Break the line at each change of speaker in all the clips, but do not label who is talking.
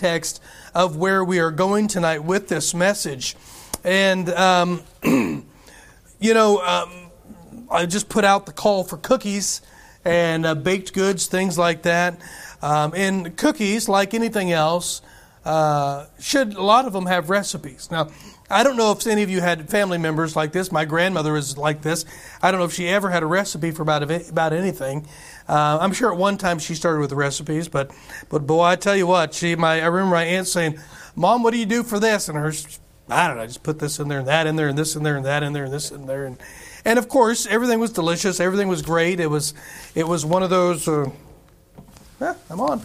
context of where we are going tonight with this message. And, um, you know, um, I just put out the call for cookies and uh, baked goods, things like that. Um, and cookies, like anything else, uh, should a lot of them have recipes. Now, I don't know if any of you had family members like this. My grandmother was like this. I don't know if she ever had a recipe for about about anything. Uh, I'm sure at one time she started with the recipes, but but boy, I tell you what, she my I remember my aunt saying, "Mom, what do you do for this?" And her, I don't know, I just put this in there and that in there and this in there and that in there and this in there and and of course everything was delicious. Everything was great. It was it was one of those. Uh, I'm on.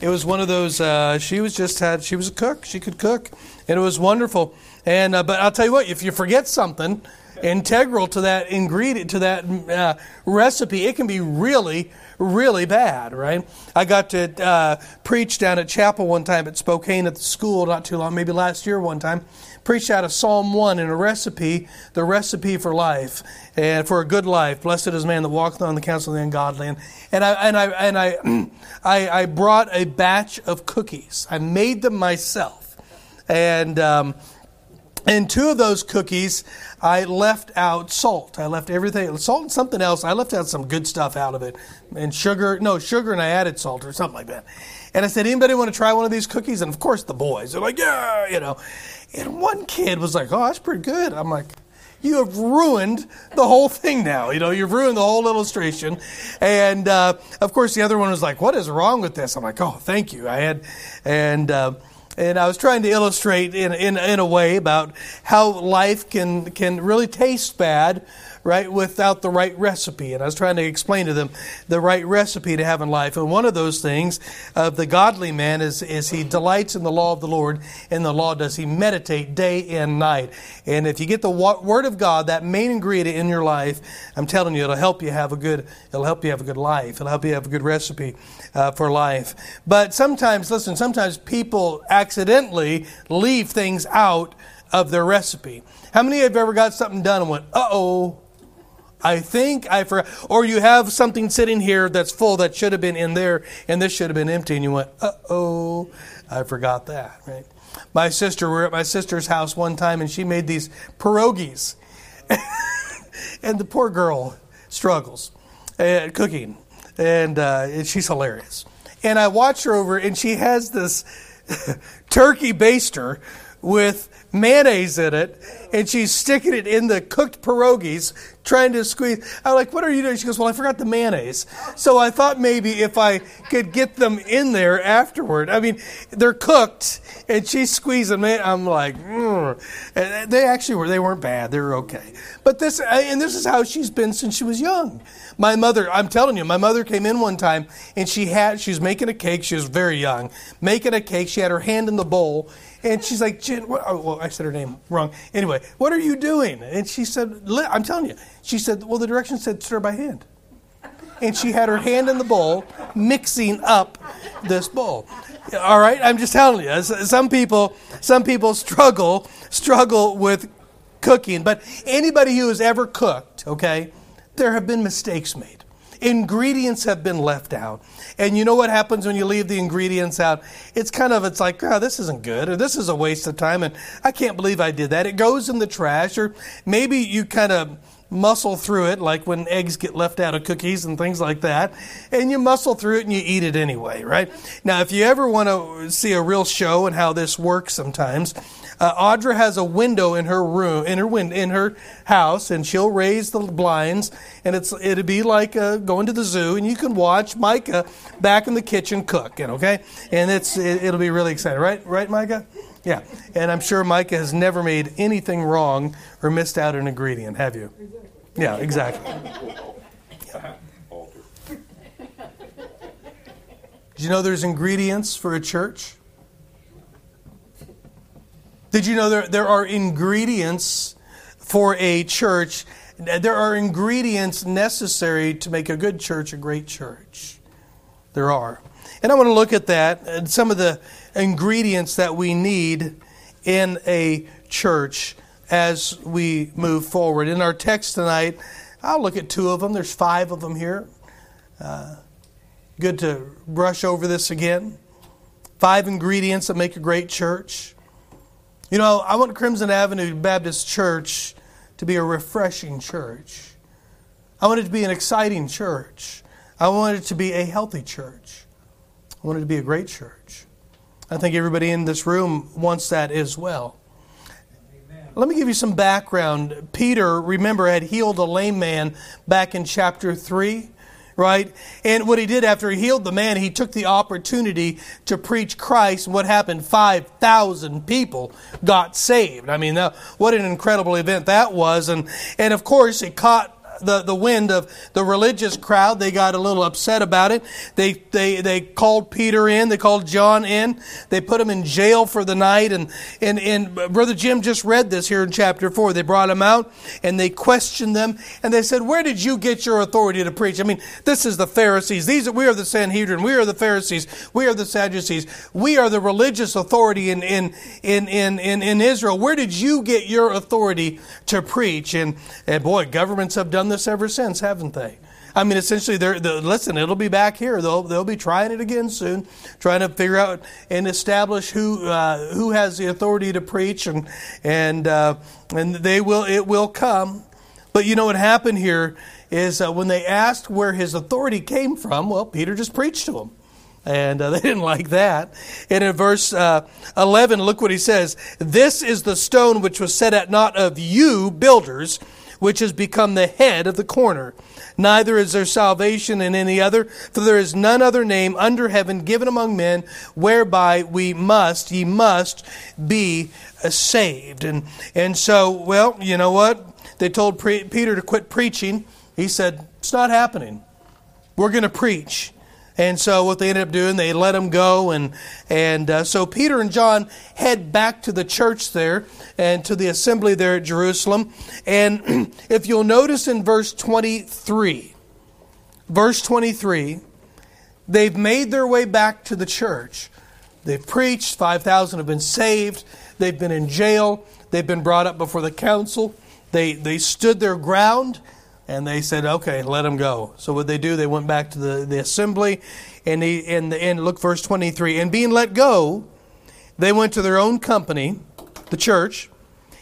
It was one of those. Uh, she was just had. She was a cook. She could cook, and it was wonderful. And uh, but I'll tell you what, if you forget something integral to that ingredient to that uh, recipe, it can be really really bad, right? I got to uh, preach down at chapel one time at Spokane at the school not too long, maybe last year one time. Preached out of Psalm 1 in a recipe, the recipe for life and for a good life. Blessed is man that walketh on the counsel of the ungodly. And, and I and I and I, I, I brought a batch of cookies. I made them myself, and. Um, and two of those cookies, I left out salt. I left everything, salt and something else. I left out some good stuff out of it. And sugar, no, sugar and I added salt or something like that. And I said, anybody want to try one of these cookies? And of course the boys are like, yeah, you know. And one kid was like, oh, that's pretty good. I'm like, you have ruined the whole thing now. You know, you've ruined the whole illustration. And uh, of course, the other one was like, what is wrong with this? I'm like, oh, thank you. I had, and, uh, and I was trying to illustrate in, in, in a way about how life can, can really taste bad right, without the right recipe. And I was trying to explain to them the right recipe to have in life. And one of those things of the godly man is, is he delights in the law of the Lord. and the law does he meditate day and night. And if you get the word of God, that main ingredient in your life, I'm telling you, it'll help you have a good, it'll help you have a good life. It'll help you have a good recipe uh, for life. But sometimes, listen, sometimes people accidentally leave things out of their recipe. How many of you have ever got something done and went, uh oh, I think I forgot. Or you have something sitting here that's full that should have been in there, and this should have been empty, and you went, uh oh, I forgot that, right? My sister, we were at my sister's house one time, and she made these pierogies. and the poor girl struggles at cooking, and, uh, and she's hilarious. And I watch her over, and she has this turkey baster with mayonnaise in it, and she's sticking it in the cooked pierogies, trying to squeeze. I'm like, what are you doing? She goes, well, I forgot the mayonnaise. So I thought maybe if I could get them in there afterward. I mean, they're cooked, and she's squeezing me. I'm like, mm. they actually were. They weren't bad. They were okay. But this, and this is how she's been since she was young. My mother, I'm telling you, my mother came in one time, and she had, she was making a cake. She was very young, making a cake. She had her hand in the bowl and she's like, Jen, what, oh, well, I said her name wrong. Anyway, what are you doing? And she said, I'm telling you. She said, well, the directions said stir by hand. And she had her hand in the bowl, mixing up this bowl. All right, I'm just telling you. Some people, some people struggle, struggle with cooking. But anybody who has ever cooked, okay, there have been mistakes made. Ingredients have been left out. And you know what happens when you leave the ingredients out? It's kind of, it's like, oh, this isn't good, or this is a waste of time, and I can't believe I did that. It goes in the trash, or maybe you kind of muscle through it, like when eggs get left out of cookies and things like that, and you muscle through it and you eat it anyway, right? Now, if you ever want to see a real show and how this works sometimes, uh, Audra has a window in her room, in her win- in her house, and she'll raise the blinds, and it's it'd be like uh, going to the zoo, and you can watch Micah back in the kitchen cooking, okay? And it's it, it'll be really exciting, right? Right, Micah? Yeah, and I'm sure Micah has never made anything wrong or missed out an ingredient, have you? Yeah, exactly. Yeah. Did you know there's ingredients for a church? Did you know there, there are ingredients for a church? There are ingredients necessary to make a good church a great church. There are. And I want to look at that and some of the ingredients that we need in a church as we move forward. In our text tonight, I'll look at two of them. There's five of them here. Uh, good to brush over this again. five ingredients that make a great church. You know, I want Crimson Avenue Baptist Church to be a refreshing church. I want it to be an exciting church. I want it to be a healthy church. I want it to be a great church. I think everybody in this room wants that as well. Let me give you some background. Peter, remember, had healed a lame man back in chapter 3 right? And what he did after he healed the man, he took the opportunity to preach Christ. What happened? 5,000 people got saved. I mean, what an incredible event that was. And, and of course, it caught the, the wind of the religious crowd. They got a little upset about it. They, they, they called Peter in. They called John in. They put him in jail for the night. And, and, and Brother Jim just read this here in chapter 4. They brought him out and they questioned them. And they said, Where did you get your authority to preach? I mean, this is the Pharisees. These we are the Sanhedrin. We are the Pharisees. We are the Sadducees. We are the religious authority in, in, in, in, in, in Israel. Where did you get your authority to preach? And, and boy, governments have done this ever since, haven't they? I mean, essentially, they're, they're, listen. It'll be back here. They'll they'll be trying it again soon, trying to figure out and establish who uh, who has the authority to preach, and and uh, and they will. It will come. But you know what happened here is uh, when they asked where his authority came from. Well, Peter just preached to them. And uh, they didn't like that. And in verse uh, 11, look what he says This is the stone which was set at naught of you, builders, which has become the head of the corner. Neither is there salvation in any other, for there is none other name under heaven given among men whereby we must, ye must be uh, saved. And, and so, well, you know what? They told pre- Peter to quit preaching. He said, It's not happening. We're going to preach. And so what they ended up doing, they let him go, and and uh, so Peter and John head back to the church there and to the assembly there at Jerusalem. And if you'll notice in verse twenty three, verse twenty three, they've made their way back to the church. They've preached. Five thousand have been saved. They've been in jail. They've been brought up before the council. They they stood their ground and they said, "Okay, let him go." So what they do? They went back to the, the assembly, and he in the end, look verse twenty three. And being let go, they went to their own company, the church,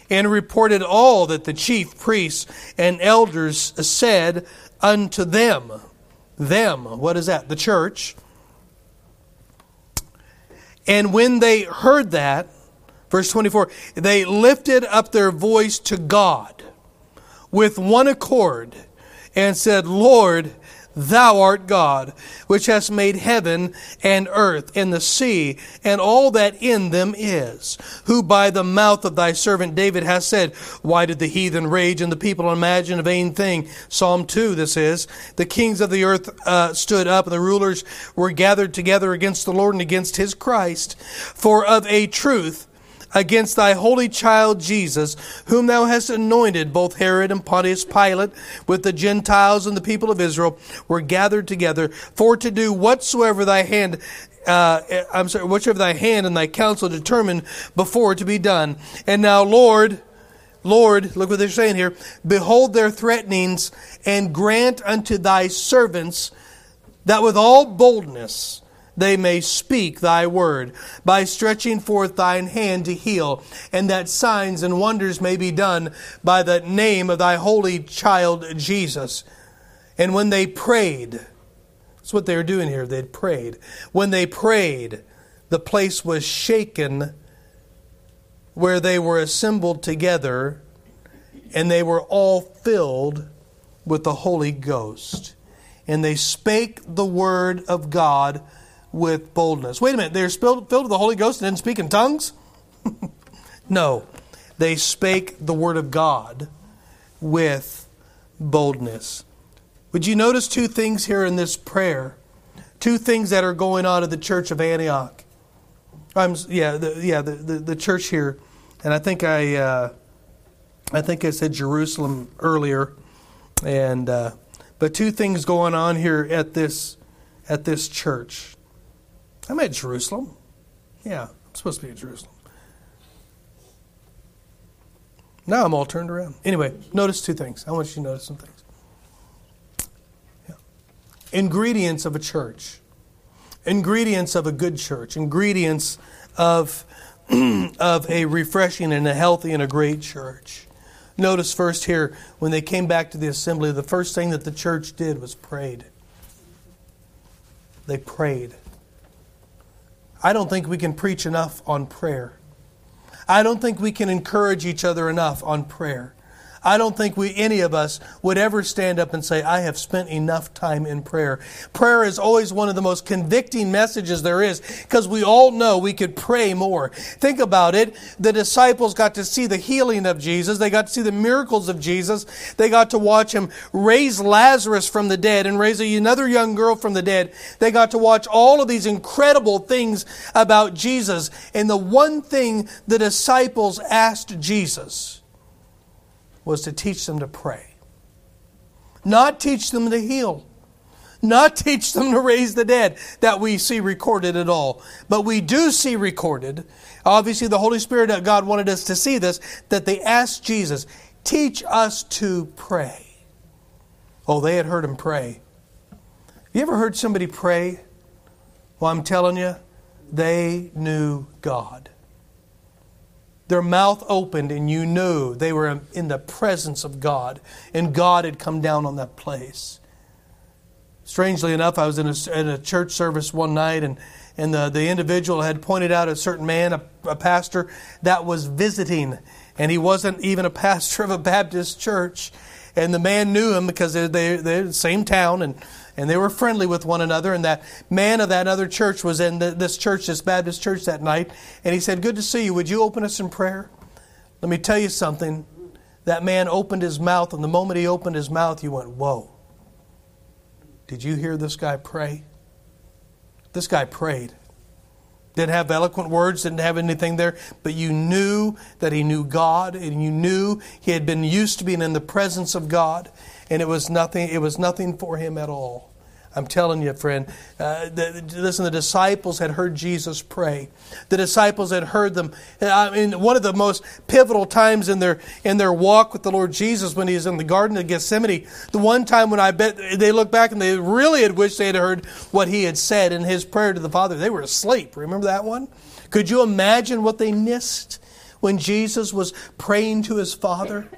and reported all that the chief priests and elders said unto them. Them, what is that? The church. And when they heard that, verse 24, they lifted up their voice to God with one accord and said, Lord, Thou art God, which hast made heaven and earth and the sea and all that in them is, who by the mouth of thy servant David has said, Why did the heathen rage and the people imagine a vain thing? Psalm 2, this is. The kings of the earth uh, stood up, and the rulers were gathered together against the Lord and against his Christ. For of a truth, against thy holy child Jesus, whom thou hast anointed, both Herod and Pontius Pilate, with the Gentiles and the people of Israel, were gathered together for to do whatsoever thy hand uh, I'm sorry, whatsoever thy hand and thy counsel determined before to be done. And now, Lord, Lord, look what they're saying here. Behold their threatenings, and grant unto thy servants that with all boldness they may speak thy word, by stretching forth thine hand to heal, and that signs and wonders may be done by the name of thy holy child Jesus. And when they prayed, that's what they were doing here, they'd prayed. When they prayed, the place was shaken where they were assembled together, and they were all filled with the Holy Ghost. And they spake the word of God with boldness. Wait a minute, they're filled filled with the Holy Ghost and didn't speak in tongues? no, they spake the word of God with boldness. Would you notice two things here in this prayer? Two things that are going on at the church of Antioch. I'm yeah, the, yeah, the, the, the church here, and I think I, uh, I think I said Jerusalem earlier, and uh, but two things going on here at this at this church. I'm at Jerusalem. Yeah, I'm supposed to be at Jerusalem. Now I'm all turned around. Anyway, notice two things. I want you to notice some things. Yeah. Ingredients of a church. ingredients of a good church, ingredients of, of a refreshing and a healthy and a great church. Notice first here, when they came back to the assembly, the first thing that the church did was prayed. They prayed. I don't think we can preach enough on prayer. I don't think we can encourage each other enough on prayer. I don't think we, any of us, would ever stand up and say, I have spent enough time in prayer. Prayer is always one of the most convicting messages there is because we all know we could pray more. Think about it. The disciples got to see the healing of Jesus. They got to see the miracles of Jesus. They got to watch him raise Lazarus from the dead and raise another young girl from the dead. They got to watch all of these incredible things about Jesus. And the one thing the disciples asked Jesus, was to teach them to pray. Not teach them to heal. Not teach them to raise the dead that we see recorded at all. But we do see recorded, obviously, the Holy Spirit of God wanted us to see this, that they asked Jesus, teach us to pray. Oh, they had heard him pray. You ever heard somebody pray? Well, I'm telling you, they knew God their mouth opened and you knew they were in the presence of God and God had come down on that place. Strangely enough, I was in a, a church service one night and, and the, the individual had pointed out a certain man, a, a pastor, that was visiting. And he wasn't even a pastor of a Baptist church. And the man knew him because they're, they, they're the same town and and they were friendly with one another. And that man of that other church was in this church, this Baptist church, that night. And he said, Good to see you. Would you open us in prayer? Let me tell you something. That man opened his mouth, and the moment he opened his mouth, you went, Whoa. Did you hear this guy pray? This guy prayed. Didn't have eloquent words, didn't have anything there, but you knew that he knew God, and you knew he had been used to being in the presence of God, and it was nothing, it was nothing for him at all. I'm telling you, friend. Uh, the, listen, the disciples had heard Jesus pray. The disciples had heard them. I mean, one of the most pivotal times in their in their walk with the Lord Jesus when he was in the Garden of Gethsemane. The one time when I bet they look back and they really had wished they had heard what he had said in his prayer to the Father. They were asleep. Remember that one? Could you imagine what they missed when Jesus was praying to his Father?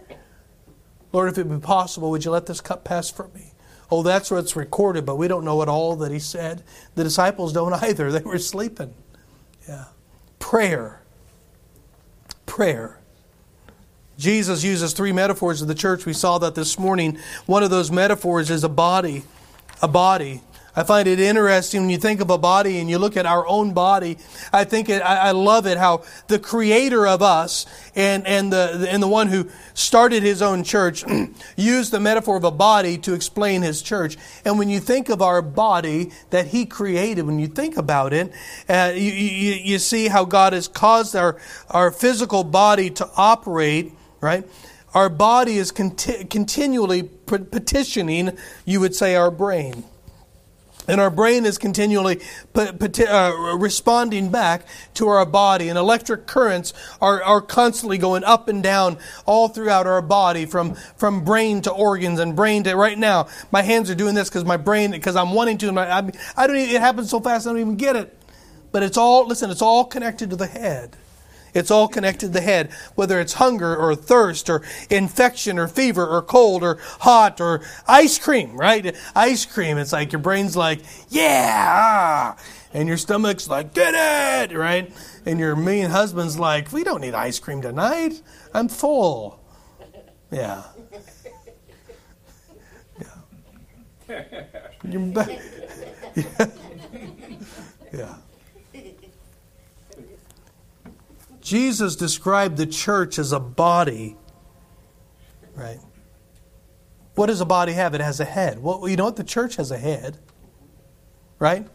Lord, if it be possible, would you let this cup pass from me? Oh, that's what's recorded, but we don't know at all that he said. The disciples don't either. They were sleeping. Yeah. Prayer. Prayer. Jesus uses three metaphors of the church. We saw that this morning. One of those metaphors is a body. A body. I find it interesting when you think of a body and you look at our own body. I think it, I, I love it how the creator of us and, and, the, and the one who started his own church used the metaphor of a body to explain his church. And when you think of our body that he created, when you think about it, uh, you, you, you see how God has caused our, our physical body to operate, right? Our body is conti- continually petitioning, you would say, our brain. And our brain is continually uh, responding back to our body. And electric currents are, are constantly going up and down all throughout our body from, from brain to organs and brain to right now. My hands are doing this because my brain, because I'm wanting to. My, I, I don't even, it happens so fast I don't even get it. But it's all, listen, it's all connected to the head. It's all connected to the head, whether it's hunger or thirst or infection or fever or cold or hot or ice cream, right? Ice cream, it's like your brain's like, yeah, ah, and your stomach's like, get it, right? And your mean husband's like, we don't need ice cream tonight. I'm full. Yeah. Yeah. yeah. yeah. Jesus described the church as a body, right? What does a body have? It has a head. Well, you know what? The church has a head, right?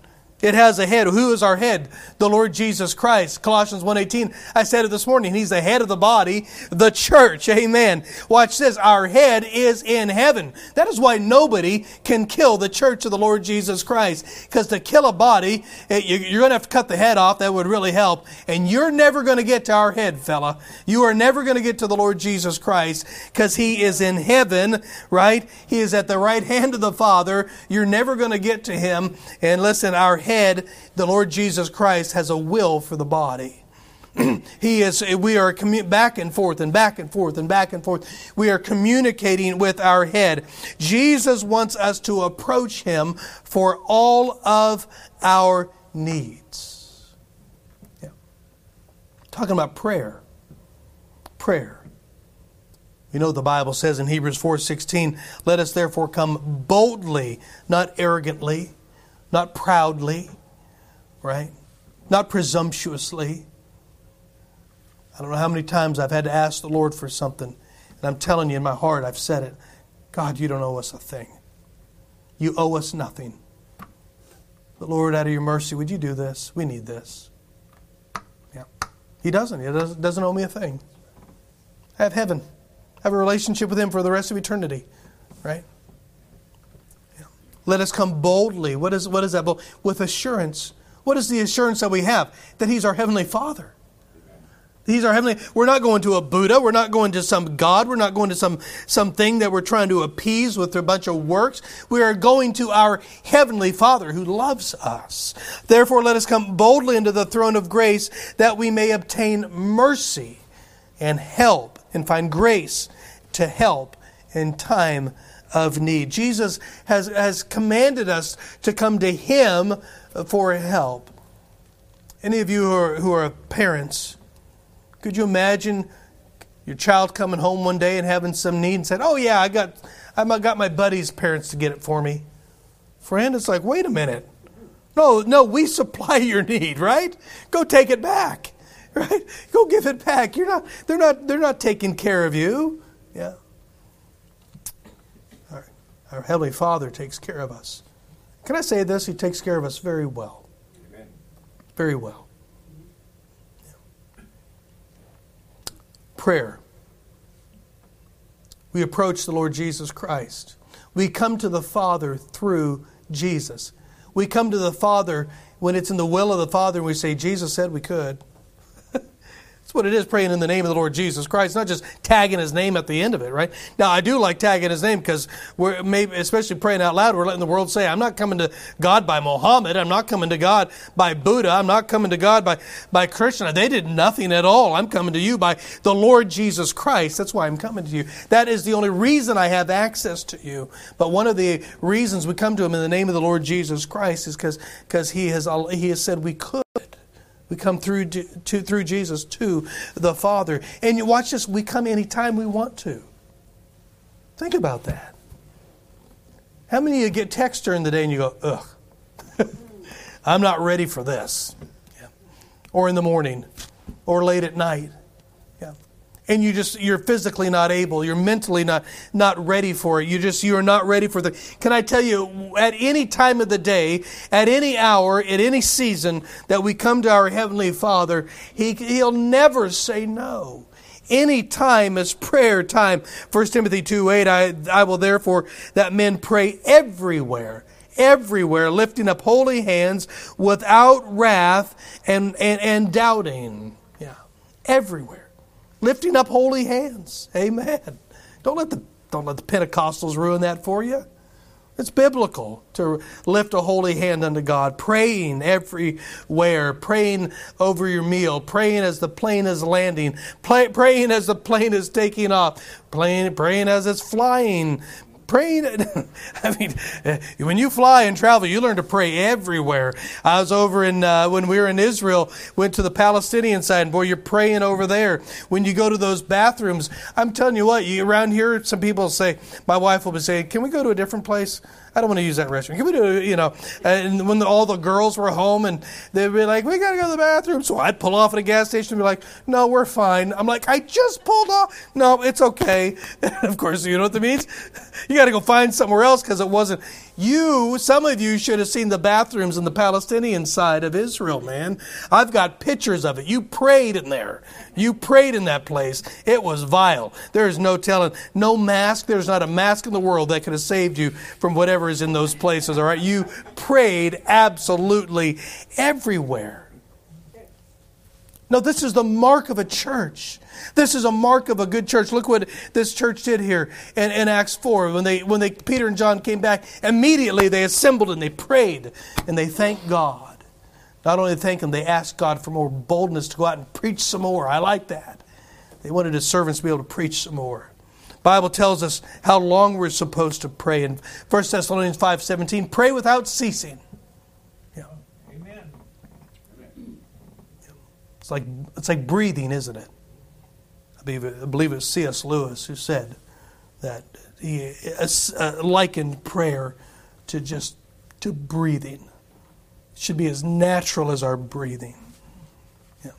It has a head. Who is our head? The Lord Jesus Christ. Colossians 1:18. I said it this morning. He's the head of the body, the church. Amen. Watch this. Our head is in heaven. That is why nobody can kill the church of the Lord Jesus Christ. Because to kill a body, eh, you're going to have to cut the head off. That would really help. And you're never going to get to our head, fella. You are never going to get to the Lord Jesus Christ because he is in heaven, right? He is at the right hand of the Father. You're never going to get to him. And listen, our head head, the Lord Jesus Christ, has a will for the body. he is we are commu- back and forth and back and forth and back and forth. We are communicating with our head. Jesus wants us to approach him for all of our needs. Yeah. talking about prayer. Prayer. You know the bible says in hebrews 4.16 let us therefore come boldly not arrogantly not proudly right not presumptuously I don't know how many times I've had to ask the Lord for something, and I'm telling you in my heart, I've said it God, you don't owe us a thing. You owe us nothing. But Lord, out of your mercy, would you do this? We need this. Yeah. He doesn't. He doesn't, doesn't owe me a thing. I have heaven. I have a relationship with Him for the rest of eternity. Right? Let us come boldly. What is, what is that? With assurance. What is the assurance that we have? That He's our Heavenly Father. He's our heavenly. We're not going to a Buddha. We're not going to some God. We're not going to some something that we're trying to appease with a bunch of works. We are going to our heavenly Father who loves us. Therefore, let us come boldly into the throne of grace that we may obtain mercy and help and find grace to help in time of need. Jesus has, has commanded us to come to Him for help. Any of you who are, who are parents, could you imagine your child coming home one day and having some need and said, "Oh yeah, I got I got my buddy's parents to get it for me." Friend, it's like, "Wait a minute. No, no, we supply your need, right? Go take it back." Right? Go give it back. You're not they're not they're not taking care of you. Yeah. Our, heavenly Father takes care of us. Can I say this? He takes care of us very well. Amen. Very well. prayer. We approach the Lord Jesus Christ. We come to the Father through Jesus. We come to the Father when it's in the will of the Father and we say, Jesus said we could what it is praying in the name of the Lord Jesus Christ, not just tagging his name at the end of it, right? Now, I do like tagging his name because we're maybe, especially praying out loud, we're letting the world say, I'm not coming to God by Mohammed. I'm not coming to God by Buddha. I'm not coming to God by, by Krishna. They did nothing at all. I'm coming to you by the Lord Jesus Christ. That's why I'm coming to you. That is the only reason I have access to you. But one of the reasons we come to him in the name of the Lord Jesus Christ is because he has, he has said we could. We come through to, through Jesus to the Father. And you watch this, we come anytime we want to. Think about that. How many of you get text during the day and you go, ugh, I'm not ready for this? Yeah. Or in the morning, or late at night and you just you're physically not able you're mentally not not ready for it. You just you're not ready for the can i tell you at any time of the day at any hour at any season that we come to our heavenly father he, he'll never say no. Any time is prayer time. 1 timothy 2 8 I, I will therefore that men pray everywhere everywhere lifting up holy hands without wrath and, and, and doubting. Yeah everywhere lifting up holy hands. Amen. Don't let the don't let the Pentecostals ruin that for you. It's biblical to lift a holy hand unto God, praying everywhere, praying over your meal, praying as the plane is landing, praying as the plane is taking off, praying, praying as it's flying, praying. I mean, when you fly and travel, you learn to pray everywhere. I was over in uh, when we were in Israel, went to the Palestinian side, and boy, you're praying over there. When you go to those bathrooms, I'm telling you what, you around here, some people say, my wife will be saying, "Can we go to a different place?" I don't want to use that restroom. Can we do, you know, and when the, all the girls were home and they'd be like, we got to go to the bathroom. So I'd pull off at a gas station and be like, no, we're fine. I'm like, I just pulled off. No, it's okay. of course, you know what that means? You got to go find somewhere else because it wasn't. You, some of you should have seen the bathrooms in the Palestinian side of Israel, man. I've got pictures of it. You prayed in there. You prayed in that place. It was vile. There's no telling. No mask. There's not a mask in the world that could have saved you from whatever is in those places, all right? You prayed absolutely everywhere. No, this is the mark of a church. This is a mark of a good church. Look what this church did here in, in, Acts 4. When they when they Peter and John came back, immediately they assembled and they prayed and they thanked God. Not only thank Him, they asked God for more boldness to go out and preach some more. I like that. They wanted His servants to be able to preach some more. Bible tells us how long we're supposed to pray. In 1 Thessalonians 5.17, pray without ceasing. Yeah. Amen. It's like, it's like breathing, isn't it? I believe, it, I believe it was C.S. Lewis who said that he uh, likened prayer to just to breathing. It should be as natural as our breathing. Yeah.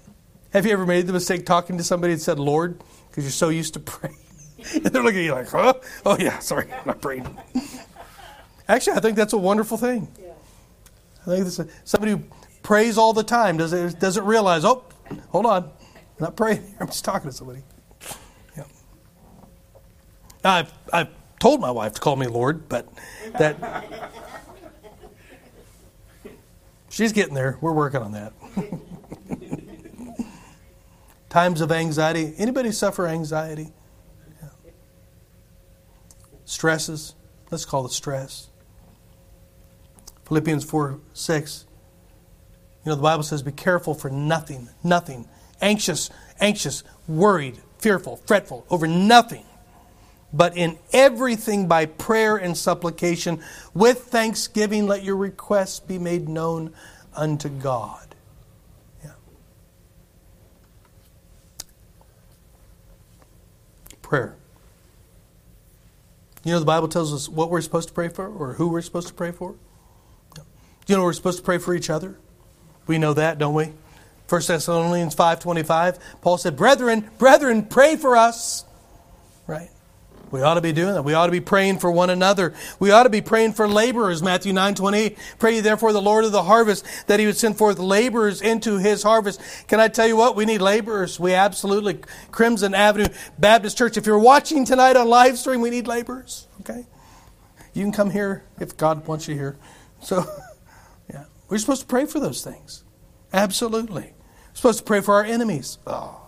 Have you ever made the mistake talking to somebody and said, Lord, because you're so used to praying? and they're looking at you like, huh? Oh, yeah, sorry, I'm not praying. Actually, I think that's a wonderful thing. Yeah. I think this, somebody who prays all the time doesn't, doesn't realize, oh, hold on, I'm not praying. I'm just talking to somebody. Yeah. I've, I've told my wife to call me Lord, but that. she's getting there. We're working on that. Times of anxiety. Anybody suffer anxiety? stresses. Let's call it stress. Philippians 4 6. You know, the Bible says, be careful for nothing, nothing. Anxious, anxious, worried, fearful, fretful over nothing. But in everything by prayer and supplication, with thanksgiving, let your requests be made known unto God. Yeah. Prayer. You know, the Bible tells us what we're supposed to pray for or who we're supposed to pray for. Do you know we're supposed to pray for each other? We know that, don't we? 1 Thessalonians 5.25, Paul said, Brethren, brethren, pray for us. Right? We ought to be doing that. We ought to be praying for one another. We ought to be praying for laborers. Matthew 9 28. Pray therefore the Lord of the harvest that he would send forth laborers into his harvest. Can I tell you what? We need laborers. We absolutely, Crimson Avenue Baptist Church, if you're watching tonight on live stream, we need laborers. Okay? You can come here if God wants you here. So. We're supposed to pray for those things. Absolutely. We're supposed to pray for our enemies. Oh,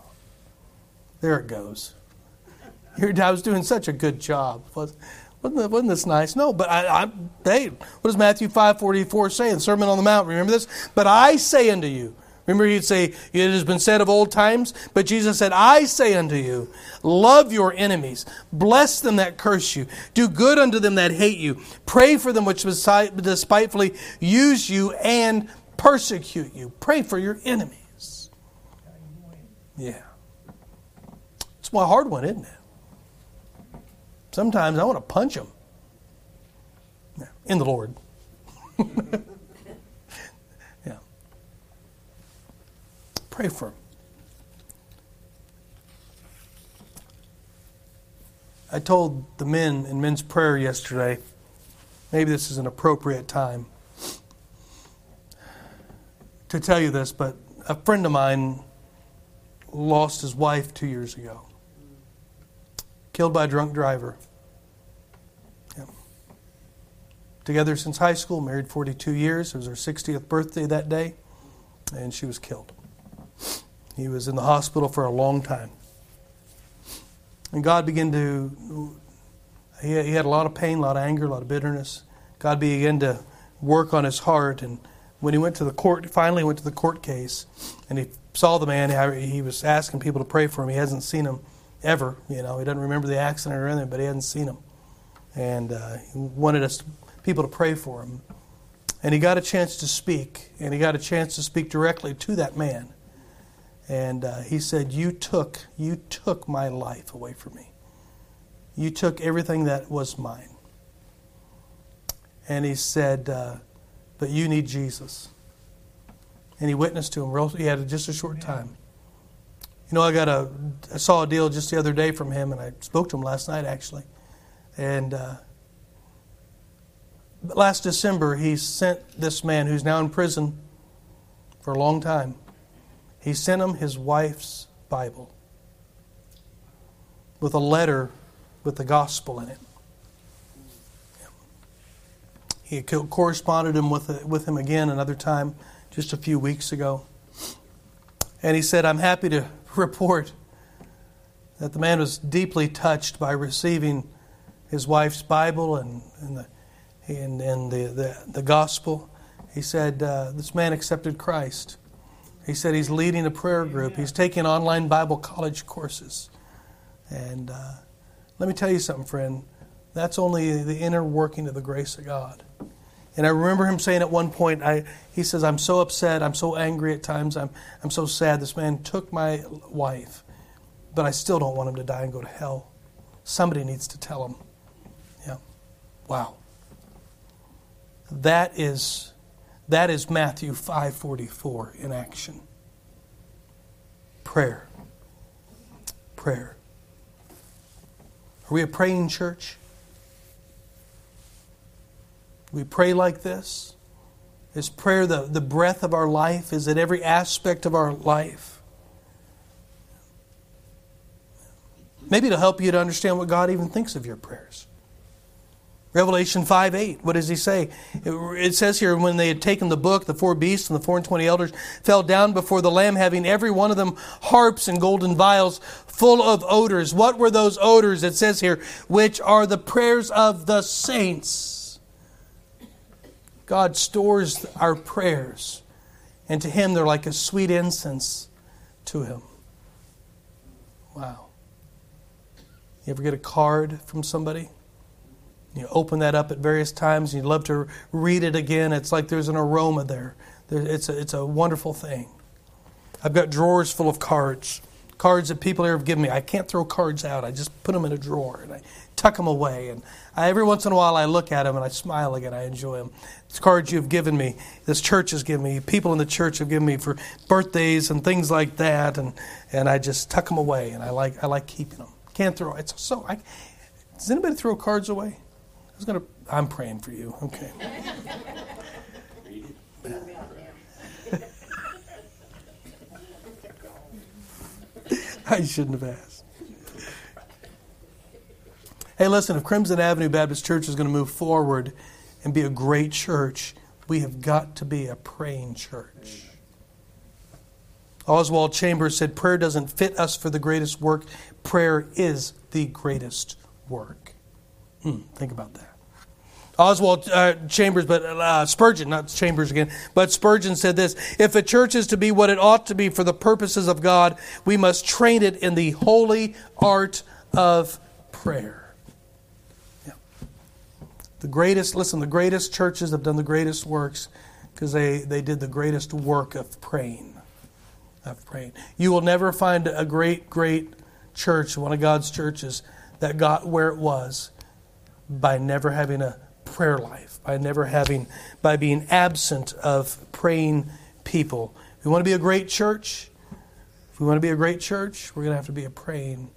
there it goes. I was doing such a good job. Wasn't, this nice? No, but I, I, hey, what does Matthew 5 44 say in the Sermon on the Mount? Remember this? But I say unto you, Remember, he'd say, It has been said of old times, but Jesus said, I say unto you, love your enemies, bless them that curse you, do good unto them that hate you, pray for them which despitefully use you and persecute you. Pray for your enemies. Yeah. It's a hard one, isn't it? Sometimes I want to punch them. In the Lord. Pray for them. I told the men in men's prayer yesterday, maybe this is an appropriate time to tell you this, but a friend of mine lost his wife two years ago, killed by a drunk driver. together since high school, married 42 years. It was her 60th birthday that day, and she was killed. He was in the hospital for a long time. And God began to, he had a lot of pain, a lot of anger, a lot of bitterness. God began to work on his heart. And when he went to the court, finally went to the court case, and he saw the man, he was asking people to pray for him. He hasn't seen him ever. You know, he doesn't remember the accident or anything, but he hadn't seen him. And uh, he wanted us people to pray for him. And he got a chance to speak, and he got a chance to speak directly to that man. And uh, he said, "You took, you took my life away from me. You took everything that was mine." And he said, uh, "But you need Jesus." And he witnessed to him. He had just a short time. You know, I got a, I saw a deal just the other day from him, and I spoke to him last night actually, and. Uh, last December, he sent this man who's now in prison for a long time, he sent him his wife's Bible with a letter with the gospel in it. He corresponded him with, with him again another time just a few weeks ago. And he said, I'm happy to report that the man was deeply touched by receiving his wife's Bible and, and the and, and the, the, the gospel. He said, uh, This man accepted Christ. He said he's leading a prayer group, he's taking online Bible college courses. And uh, let me tell you something, friend. That's only the inner working of the grace of God. And I remember him saying at one point, I, he says, I'm so upset, I'm so angry at times, I'm, I'm so sad. This man took my wife, but I still don't want him to die and go to hell. Somebody needs to tell him. Yeah. Wow. That is, that is Matthew 5.44 in action. Prayer. Prayer. Are we a praying church? We pray like this. Is prayer the, the breath of our life? Is it every aspect of our life? Maybe to help you to understand what God even thinks of your prayers. Revelation 5 8, what does he say? It, it, says here, when they had taken the book, the four beasts and the four and twenty elders fell down before the Lamb, having every one of them harps and golden vials full of odors. What were those odors? It says here, which are the prayers of the saints. God stores our prayers, and to Him they're like a sweet incense to Him. Wow. You ever get a card from somebody? You open that up at various times, and you'd love to read it again. It's like there's an aroma there. It's a, it's a wonderful thing. I've got drawers full of cards, cards that people here have given me. I can't throw cards out. I just put them in a drawer and I tuck them away. And I, every once in a while, I look at them and I smile again. I enjoy them. It's cards you've given me, this church has given me, people in the church have given me for birthdays and things like that, and and I just tuck them away. And I like I like keeping them. Can't throw. It's so. I, does anybody throw cards away? Gonna. I'm praying for you. Okay. I shouldn't have asked. Hey, listen, if Crimson Avenue Baptist Church is going to move forward and be a great church, we have got to be a praying church. Oswald Chambers said, Prayer doesn't fit us for the greatest work, prayer is the greatest work. Hmm, think about that. Oswald uh, Chambers, but uh, Spurgeon, not Chambers again, but Spurgeon said this If a church is to be what it ought to be for the purposes of God, we must train it in the holy art of prayer. The greatest, listen, the greatest churches have done the greatest works because they, they did the greatest work of praying. Of praying. You will never find a great, great church, one of God's churches, that got where it was by never having a prayer life, by never having, by being absent of praying people. If we want to be a great church, if we want to be a great church, we're going to have to be a praying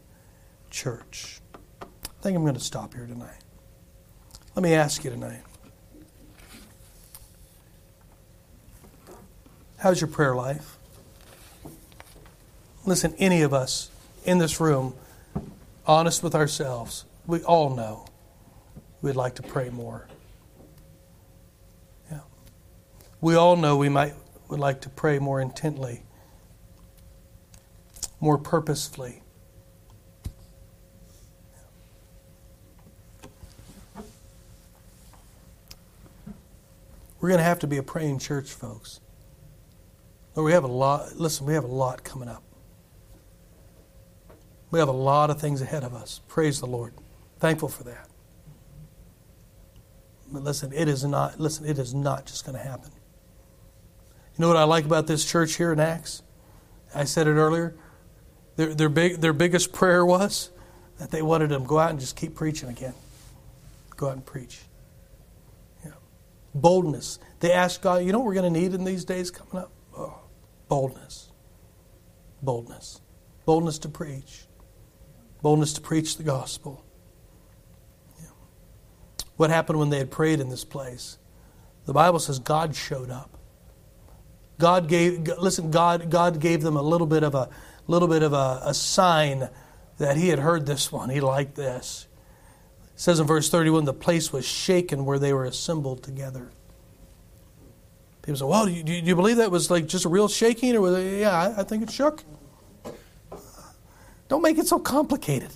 church. I think I'm going to stop here tonight. Let me ask you tonight how's your prayer life? Listen, any of us in this room, honest with ourselves, we all know we'd like to pray more. Yeah. We all know we might would like to pray more intently, more purposefully. We're going to have to be a praying church, folks. Lord, we have a lot, listen, we have a lot coming up. We have a lot of things ahead of us. Praise the Lord. Thankful for that. But listen, it is not, listen, it is not just going to happen. You know what I like about this church here in Acts? I said it earlier. Their, their, big, their biggest prayer was that they wanted them to go out and just keep preaching again. Go out and preach Yeah. boldness. They asked God, you know what we're going to need in these days coming up? Oh, boldness. Boldness. Boldness to preach. Boldness to preach the gospel. What happened when they had prayed in this place? The Bible says God showed up. God gave listen, God God gave them a little bit of a little bit of a, a sign that he had heard this one. He liked this It says in verse 31 the place was shaken where they were assembled together. People say, well, do you, do you believe that was like just a real shaking? Or was it, yeah, I, I think it shook. Don't make it so complicated.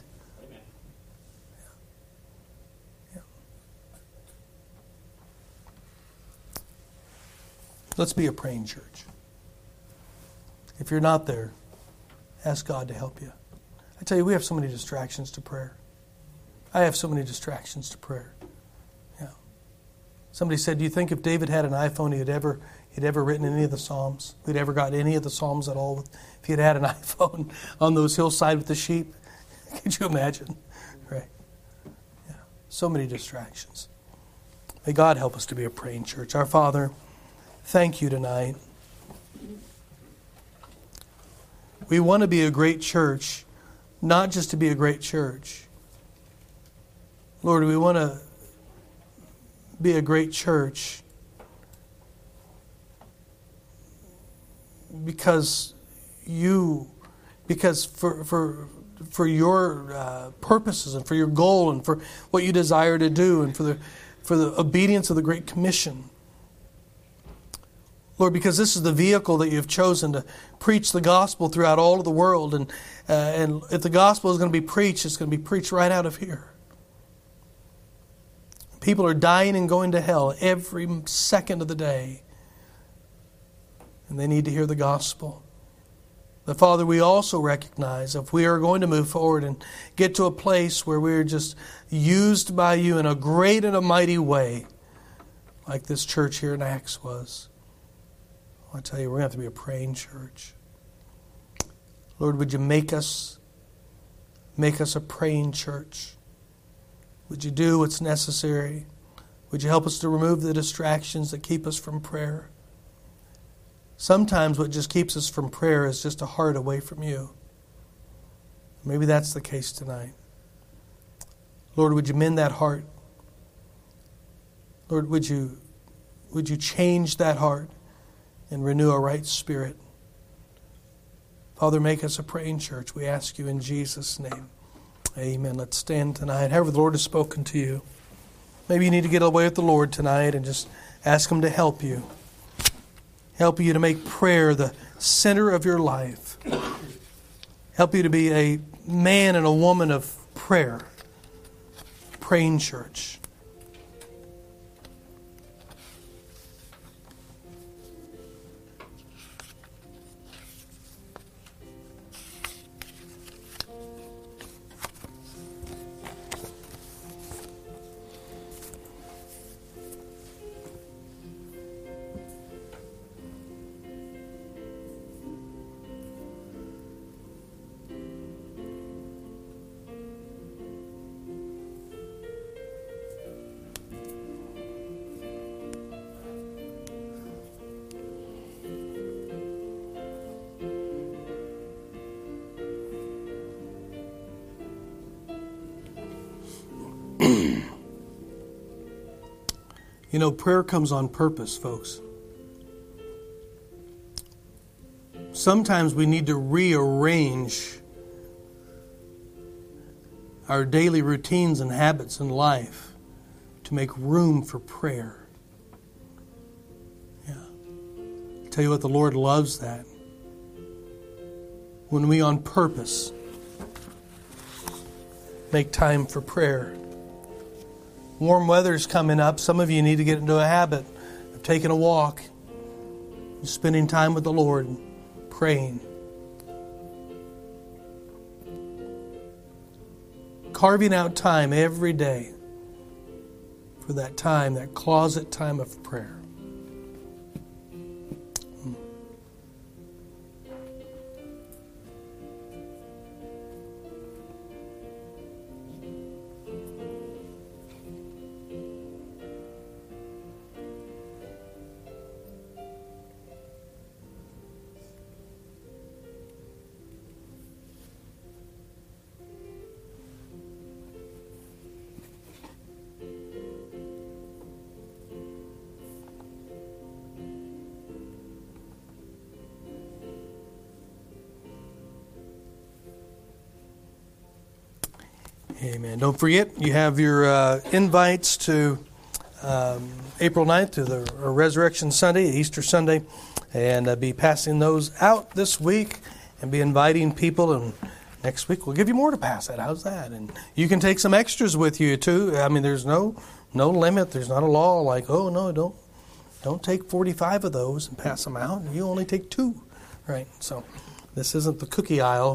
Let's be a praying church. If you're not there, ask God to help you. I tell you, we have so many distractions to prayer. I have so many distractions to prayer. Yeah. Somebody said, "Do you think if David had an iPhone, he'd ever he'd ever written any of the Psalms? He'd ever got any of the Psalms at all? If he had had an iPhone on those hillside with the sheep, could you imagine? Right? Yeah. So many distractions. May God help us to be a praying church. Our Father, thank you tonight. We want to be a great church, not just to be a great church. Lord, we want to be a great church because you, because for, for, for your uh, purposes and for your goal and for what you desire to do and for the for the obedience of the Great Commission. Lord, because this is the vehicle that you've chosen to preach the gospel throughout all of the world. And, uh, and if the gospel is going to be preached, it's going to be preached right out of here. People are dying and going to hell every second of the day. And they need to hear the gospel. The Father, we also recognize if we are going to move forward and get to a place where we're just used by you in a great and a mighty way, like this church here in Acts was, I tell you, we're going to have to be a praying church. Lord, would you make us make us a praying church? Would you do what's necessary? Would you help us to remove the distractions that keep us from prayer? Sometimes what just keeps us from prayer is just a heart away from you. Maybe that's the case tonight. Lord, would you mend that heart? Lord, would you, would you change that heart and renew a right spirit? Father, make us a praying church. We ask you in Jesus' name. Amen. Let's stand tonight. However, the Lord has spoken to you. Maybe you need to get away with the Lord tonight and just ask Him to help you help you to make prayer the center of your life, help you to be a man and a woman of prayer, praying church. You know, prayer comes on purpose, folks. Sometimes we need to rearrange our daily routines and habits in life to make room for prayer. Yeah. I tell you what, the Lord loves that. When we on purpose make time for prayer. Warm weather's coming up. Some of you need to get into a habit of taking a walk, spending time with the Lord, praying. Carving out time every day for that time, that closet time of prayer. Amen. Don't forget, you have your uh, invites to um, April 9th to the Resurrection Sunday, Easter Sunday, and uh, be passing those out this week and be inviting people. And next week we'll give you more to pass out. How's that? And you can take some extras with you too. I mean, there's no no limit. There's not a law like, oh no, don't don't take 45 of those and pass them out. You only take two, right? So this isn't the cookie aisle